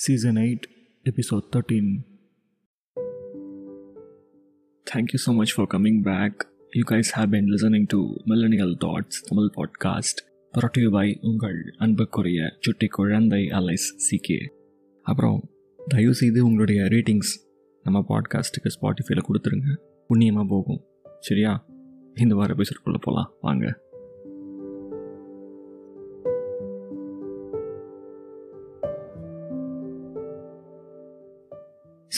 Season 8, Episode 13. Thank you so much for coming back. You guys have been listening to Millennial Thoughts Tamil podcast brought to you by உங்கள் அன்புக்குரிய சுட்டி குழந்தை Alice சிகே அப்புறம் தயவு செய்து உங்களுடைய ரேட்டிங்ஸ் நம்ம பாட்காஸ்ட்டுக்கு ஸ்பாட்டிஃபைல கொடுத்துருங்க புண்ணியமாக போகும் சரியா இந்த வார எபிசோட்குள்ளே போகலாம் வாங்க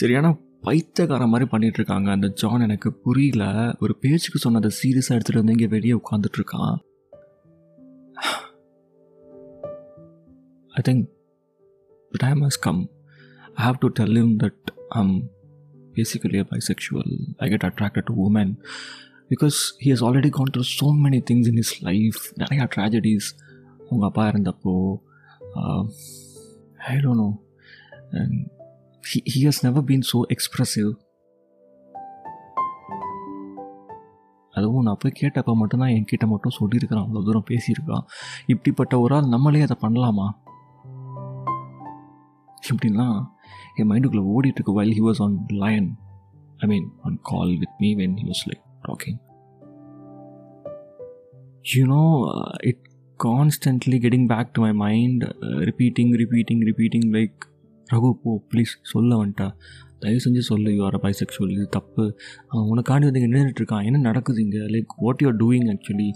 சரியான பைத்தியக்கார மாதிரி பண்ணிட்டு இருக்காங்க அந்த ஜான் எனக்கு புரியல ஒரு பேச்சுக்கு சொன்னதை சீரியஸாக எடுத்துகிட்டு வந்து இங்கே வெளியே உட்காந்துட்டு இருக்கான் I think the time has come. I have to tell him that I'm basically a bisexual. I get attracted to women because he has already gone through so many things in his life. நிறையா tragedies. அவங்க அப்பா இருந்தப்போ I don't know and he, he has never been so expressive. அதுவும் நான் போய் கேட்டப்போ மட்டும்தான் என்கிட்ட மட்டும் சொல்லியிருக்கிறான் அவ்வளோ தூரம் பேசியிருக்கான். இப்படிப்பட்ட ஒரு ஆள் நம்மளே அதை பண்ணலாமா? இப்படின்லாம் என் மைண்டுக்குள்ளே ஓடிட்டு இருக்கு while he was on line I mean on call with me when he was like talking you know it constantly getting back to my mind repeating repeating repeating like Raghu போ ப்ளீஸ் சொல்ல வந்துட்டா. தயவு செஞ்சு சொல்லு you are bisexual இது தப்பு. அவன் உனக்காண்டி வந்து இங்கே நின்றுட்டு இருக்கான். என்ன நடக்குது இங்கே? Like what you're doing actually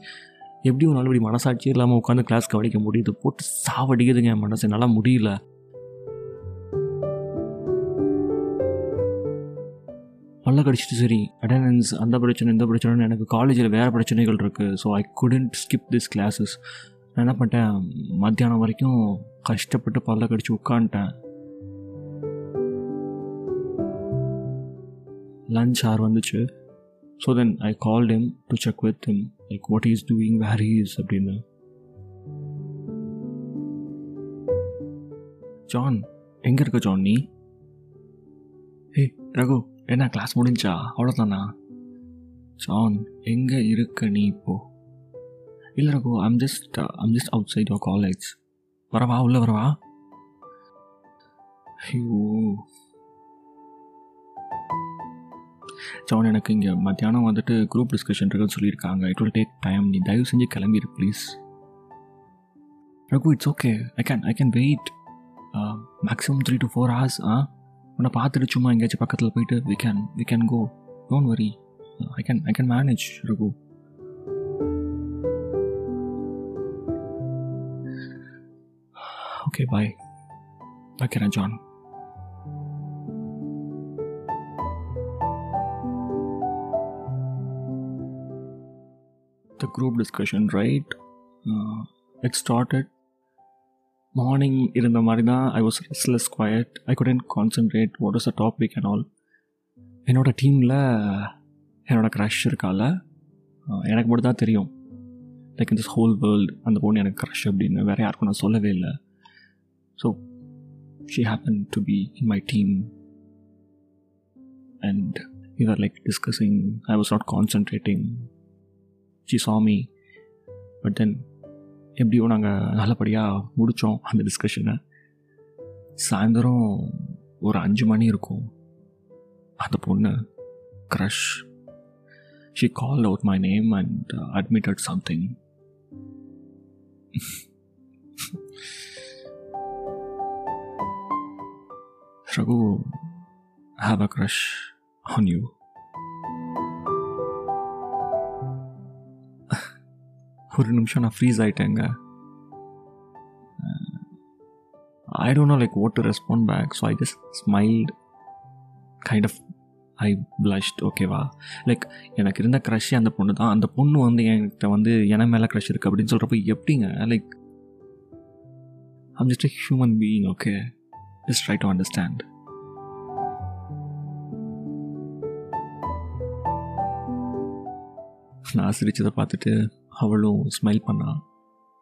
எப்படி உன்னால் இப்படி மனசாட்சி இல்லாமல் உட்காந்து கிளாஸ் கவனிக்க முடியுது? போட்டு சாவடிக்குதுங்க என் மனசு. என்னால் முடியல. பல்ல கடிச்சிட்டு சரி அட்டண்டன்ஸ் அந்த பிரச்சனை இந்த பிரச்சனை எனக்கு காலேஜில் வேறு பிரச்சனைகள் இருக்குது so I couldn't skip this classes நான் என்ன பண்ணிட்டேன்? மத்தியானம் வரைக்கும் கஷ்டப்பட்டு பல்ல கடிச்சு உட்காந்துட்டேன் லஞ்ச் ஆர் வந்துச்சு. So then I called him to check with him like what is doing where is அப்படின்னு. ஜான் எங்கே இருக்க ஜான் நீ? ஹே ரகு என்ன கிளாஸ் முடிஞ்சா? அவ்வளோதானா ஜான் எங்கே இருக்க நீ இப்போ? இல்லை Raghu I'm just I'm just outside your college வரவா உள்ளே வரவா? ஐயோ. ஜான் எனக்கு இங்கே மத்தியானம் வந்துட்டு குரூப் டிஸ்கஷன் இருக்குன்னு சொல்லியிருக்காங்க. இட் வில் டேக் டைம் நீ தயவு செஞ்சு கிளம்பிடு please Raghu it's okay I can I can wait maximum three to four hours ah உன்னை பார்த்துட்டு சும்மா எங்கேயாச்சும் பக்கத்தில் போயிட்டு we can we can go don't worry I can I can manage Raghu. Okay bye வைக்கிறேன் John group discussion right? Uh, it started morning இருந்த மாதிரி தான் I was restless quiet I couldn't concentrate what is a topic and all என்னோடய டீமில் என்னோடய crush இருக்கால எனக்கு மட்டும் தான் தெரியும் like in this whole world அந்த பொண்ணு எனக்கு க்ரஷ் அப்படின்னு வேறு யாருக்கும் நான் சொல்லவே இல்லை so she happen to be in my team and you are like discussing I was not concentrating she சாமி பட் தென் எப்படியோ நாங்கள் நல்லபடியாக முடித்தோம் அந்த டிஸ்கஷனை சாயந்தரம் ஒரு அஞ்சு மணி இருக்கும். அந்த பொண்ணு crush she call out my name and admitted something Raghu have a crush on you ஒரு நிமிஷம் நான் freeze ஆகிட்டேங்க I don't know like what to respond back so I just smiled kind of I blushed ஓகேவா like எனக்கு இருந்த crush அந்த பொண்ணு தான். அந்த பொண்ணு வந்து என்கிட்ட வந்து என மேலே க்ரஷ் இருக்குது அப்படின்னு சொல்கிறப்ப எப்படிங்க? Like I'm just a human being okay just try to understand நான் சிரிச்சதை பார்த்துட்டு அவளும் ஸ்மைல் பண்ணா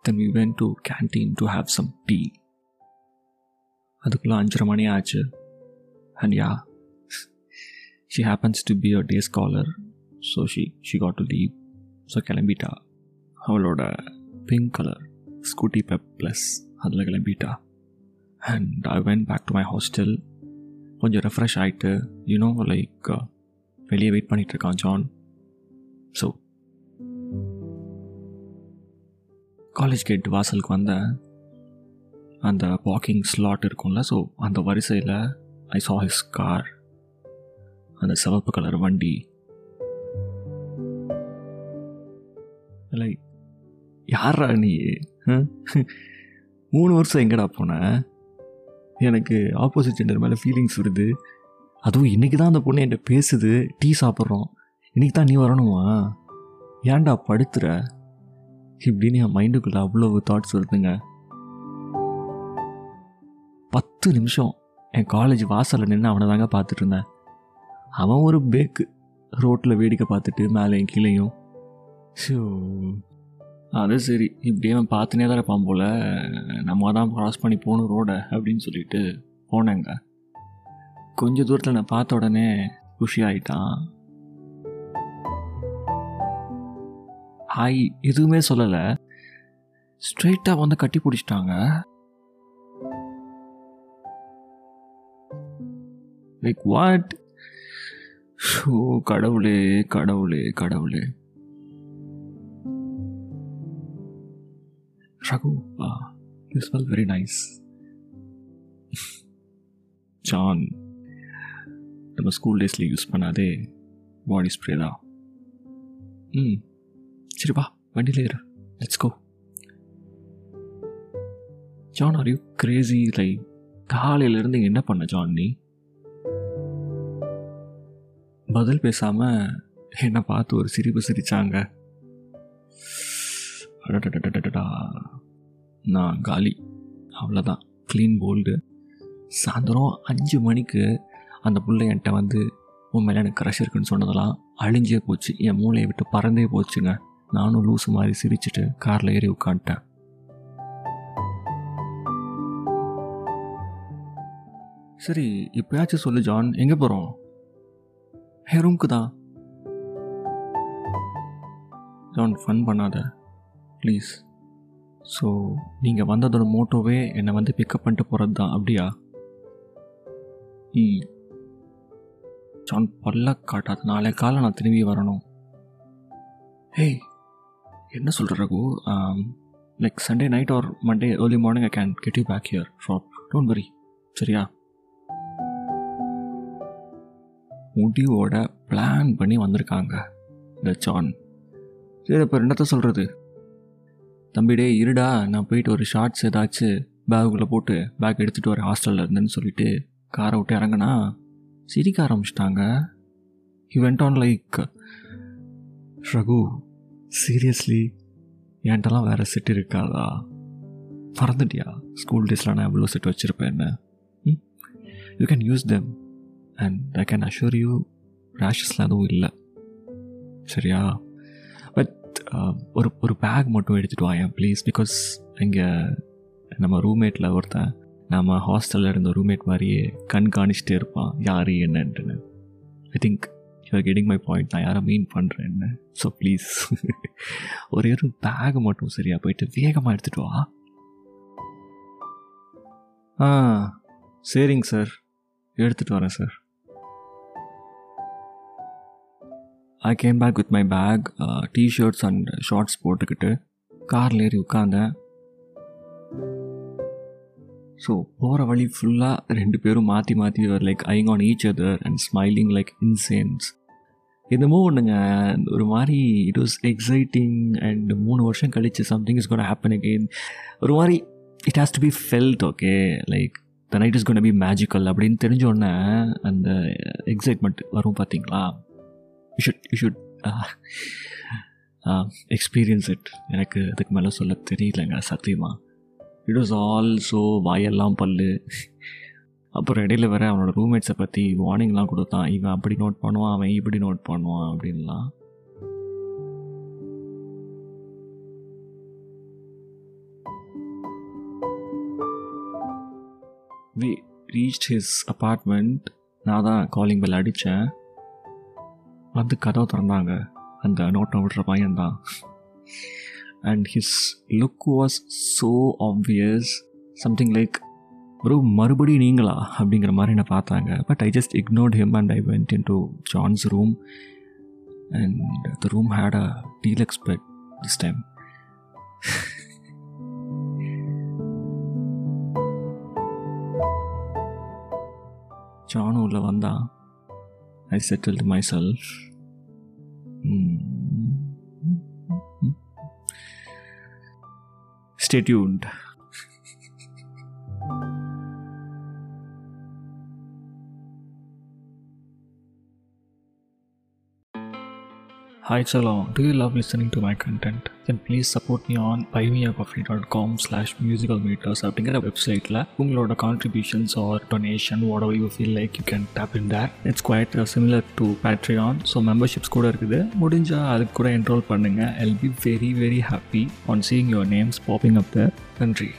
then we went to canteen to have some tea அதுக்குள்ளே அஞ்சரை மணி ஆச்சு. And yeah she happens to be a day scholar so she she got to leave so கிளம்பிட்டா. அவளோட pink colour Scooty Pep Plus அதில் கிளம்பிட்டா. And I went back to my hostel கொஞ்சம் refresh ஆகிட்டு you know like வெளியே wait பண்ணிகிட்ருக்கான் இருக்கான் John so college gate வாசலுக்கு வந்தேன் அந்த வாக்கிங் ஸ்லாட் இருக்கும்ல ஸோ அந்த வரிசையில் ஐ சா ஹிஸ் கார் அந்த சிவப்பு கலர் வண்டி. இல்லை யாரா நீ? மூணு வருஷம் எங்கடா போன? எனக்கு ஆப்போசிட் ஜெண்டர் மேலே ஃபீலிங்ஸ் வருது. அதுவும் இன்றைக்கி தான் அந்த பொண்ணு என்கிட்ட பேசுது டீ சாப்பிட்றோம். இன்றைக்கி தான் நீ வரணுமா? ஏன்டா படுத்துற? இப்படின்னு என் மைண்டுக்குள்ளே அவ்வளோ தாட்ஸ் வருதுங்க. பத்து நிமிஷம் என் காலேஜ் வாசலில் நின்று அவனை தாங்க பார்த்துட்டு இருந்தேன். அவன் ஒரு பேக்கு ரோட்டில் வேடிக்கை பார்த்துட்டு மேலேயும் கீழேயும். ஷோ. அது சரி இப்படியே அவன் பார்த்துனே தான் இருப்பான் போல். நம்ம தான் க்ராஸ் பண்ணி போகணும் ரோடை அப்படின்னு சொல்லிட்டு போனேங்க. கொஞ்ச தூரத்தில் நான் பார்த்த உடனே குஷி ஹாய் எதுவுமே சொல்லலை. ஸ்ட்ரெயிட்டாக வந்து கட்டி பிடிச்சிட்டாங்க. லைக் வாட் ஷோ கடவுளே கடவுளே கடவுளே. Raghu you smell very nice John நம்ம ஸ்கூல் டேஸில் யூஸ் பண்ணாதே பாடி ஸ்ப்ரே தான். ம். சரி வா வண்டியில் ஏறு. Let's go John are you crazy like காலையிலேருந்து என்ன பண்ண ஜான் நீ? பதில் பேசாமல் என்னை பார்த்து ஒரு சிரிப்பு சிரித்தாங்க நான் காலி. அவ்வளோதான் க்ளீன் போல்டு சாயந்தரம் அஞ்சு மணிக்கு அந்த பிள்ளை என்கிட்ட வந்து உன் மேலே எனக்கு க்ரஷ் இருக்குன்னு சொன்னதெல்லாம் அழிஞ்சே போச்சு. என் மூளையை விட்டு பறந்தே போச்சுங்க. நானும் லூசு மாதிரி சிரிச்சிட்டு காரில் ஏறி உட்காந்துட்டேன். சரி இப்போயாச்சும் சொல்லு ஜான். எங்கே போகிறோம் ஹே ரூம்க்கு தான். ஜான் ஃபன் பண்ணாத. ப்ளீஸ். ஸோ நீங்கள் வந்ததோட மோட்டோவே என்னை வந்து பிக்கப் பண்ணிட்டு போகிறது தான் அப்படியா? ம். ஜான் பல்ல காட்டாத. நாளை காலை நான் திரும்பி வரணும். ஹேய் என்ன சொல்கிற Raghu? Like Sunday night or Monday early morning I can get you back here sharp don't worry சரியா? முடிவோட பிளான் பண்ணி வந்திருக்காங்க. த ஜான் சரி இப்போ என்னத்த சொல்கிறது தம்பிடே இருடா. நான் போயிட்டு ஒரு ஷார்ட்ஸ் ஏதாச்சும் பேகுக்குள்ளே போட்டு பேக் எடுத்துகிட்டு வரேன். ஹாஸ்டலில் இருந்தேன்னு சொல்லிட்டு காரை விட்டு இறங்கினா சிரிக்க ஆரம்பிச்சிட்டாங்க. He went on like Raghu seriously என்கிட்டலாம் வேறு செட் இருக்காதா? மறந்துட்டியா? ஸ்கூல் டேஸில் நான் எவ்வளோ செட் வச்சுருப்பேன் என்ன you can use them and I can assure you ரேஷஸ்லாம் எதுவும் இல்லை. சரியா? பட் um, ஒரு ஒரு பேக் மட்டும் எடுத்துகிட்டு வாயன் ப்ளீஸ் பிகாஸ் இங்கே நம்ம ரூம்மேட்டில் ஒருத்தன் நம்ம ஹாஸ்டலில் இருந்த ரூம்மேட் மாதிரியே கண்காணிச்சிட்டே இருப்பான். யார் என்னன்ட்டுன்னு. I think you're getting my point நான் யாரை மீன் பண்ணுறேன் என்ன ஸோ ப்ளீஸ் ஒரே ஒரு பேக் மட்டும் சரியாக போயிட்டு வேகமாக எடுத்துகிட்டு வா. ஆ சரிங்க சார். எடுத்துகிட்டு வரேன் sir. I came back with my bag t-shirts and shorts போட்டுக்கிட்டு காரில் ஏறி உட்காந்தேன் ஸோ போகிற வழி ஃபுல்லாக ரெண்டு பேரும் மாற்றி மாற்றி like eyeing on each other and smiling like insanes என்னமோ ஒன்றுங்க ஒரு மாதிரி இட் வாஸ் எக்ஸைட்டிங் அண்ட் மூணு வருஷம் கழிச்சு something is gonna happen again ஒரு மாதிரி it has to be felt okay like the night is gonna be magical அப்படின்னு தெரிஞ்சோடனே அந்த எக்ஸைட்மெண்ட் வரும் பார்த்தீங்களா you should you should experience it எனக்கு அதுக்கு மேலே சொல்ல தெரியலங்க சத்தியமாக இட் வாஸ் ஆல் ஸோ வாயெல்லாம் பல்லு. அப்புறம் இடையில வேற அவனோட ரூம்மேட்ஸை பற்றி வார்னிங்லாம் கொடுத்தான். இவன் அப்படி நோட் பண்ணுவான் அவன் இப்படி நோட் பண்ணுவான் அப்படின்லாம். வி ரீச் ஹிஸ் அப்பார்ட்மெண்ட் நான் தான் காலிங் பெல் அடித்தேன் வந்து கதவை திறந்தாங்க. அந்த நோட்டை விடுற பையன்தான். And his look was so obvious something like bro மறுபடியும் நீங்களா? அப்படிங்கிற மாதிரி என்ன பார்த்தாங்க. But I just ignored him and I went in to John's room and the room had a deluxe bed this time ஜானும் உள்ள வந்தான். I settled myself Stay tuned. Hi Chalon, do you love listening to my content? Then please support me on buymeacoffee.com slash musical meters அப்படிங்கிற வெப்சைட்டில் உங்களோட contributions or donation what you feel like you can tap in that it's quite similar to Patreon so memberships கூட இருக்குது. முடிஞ்சால் அதுக்கு கூட enrol பண்ணுங்கள் I'll be very very happy on seeing your names popping up the நன்றி.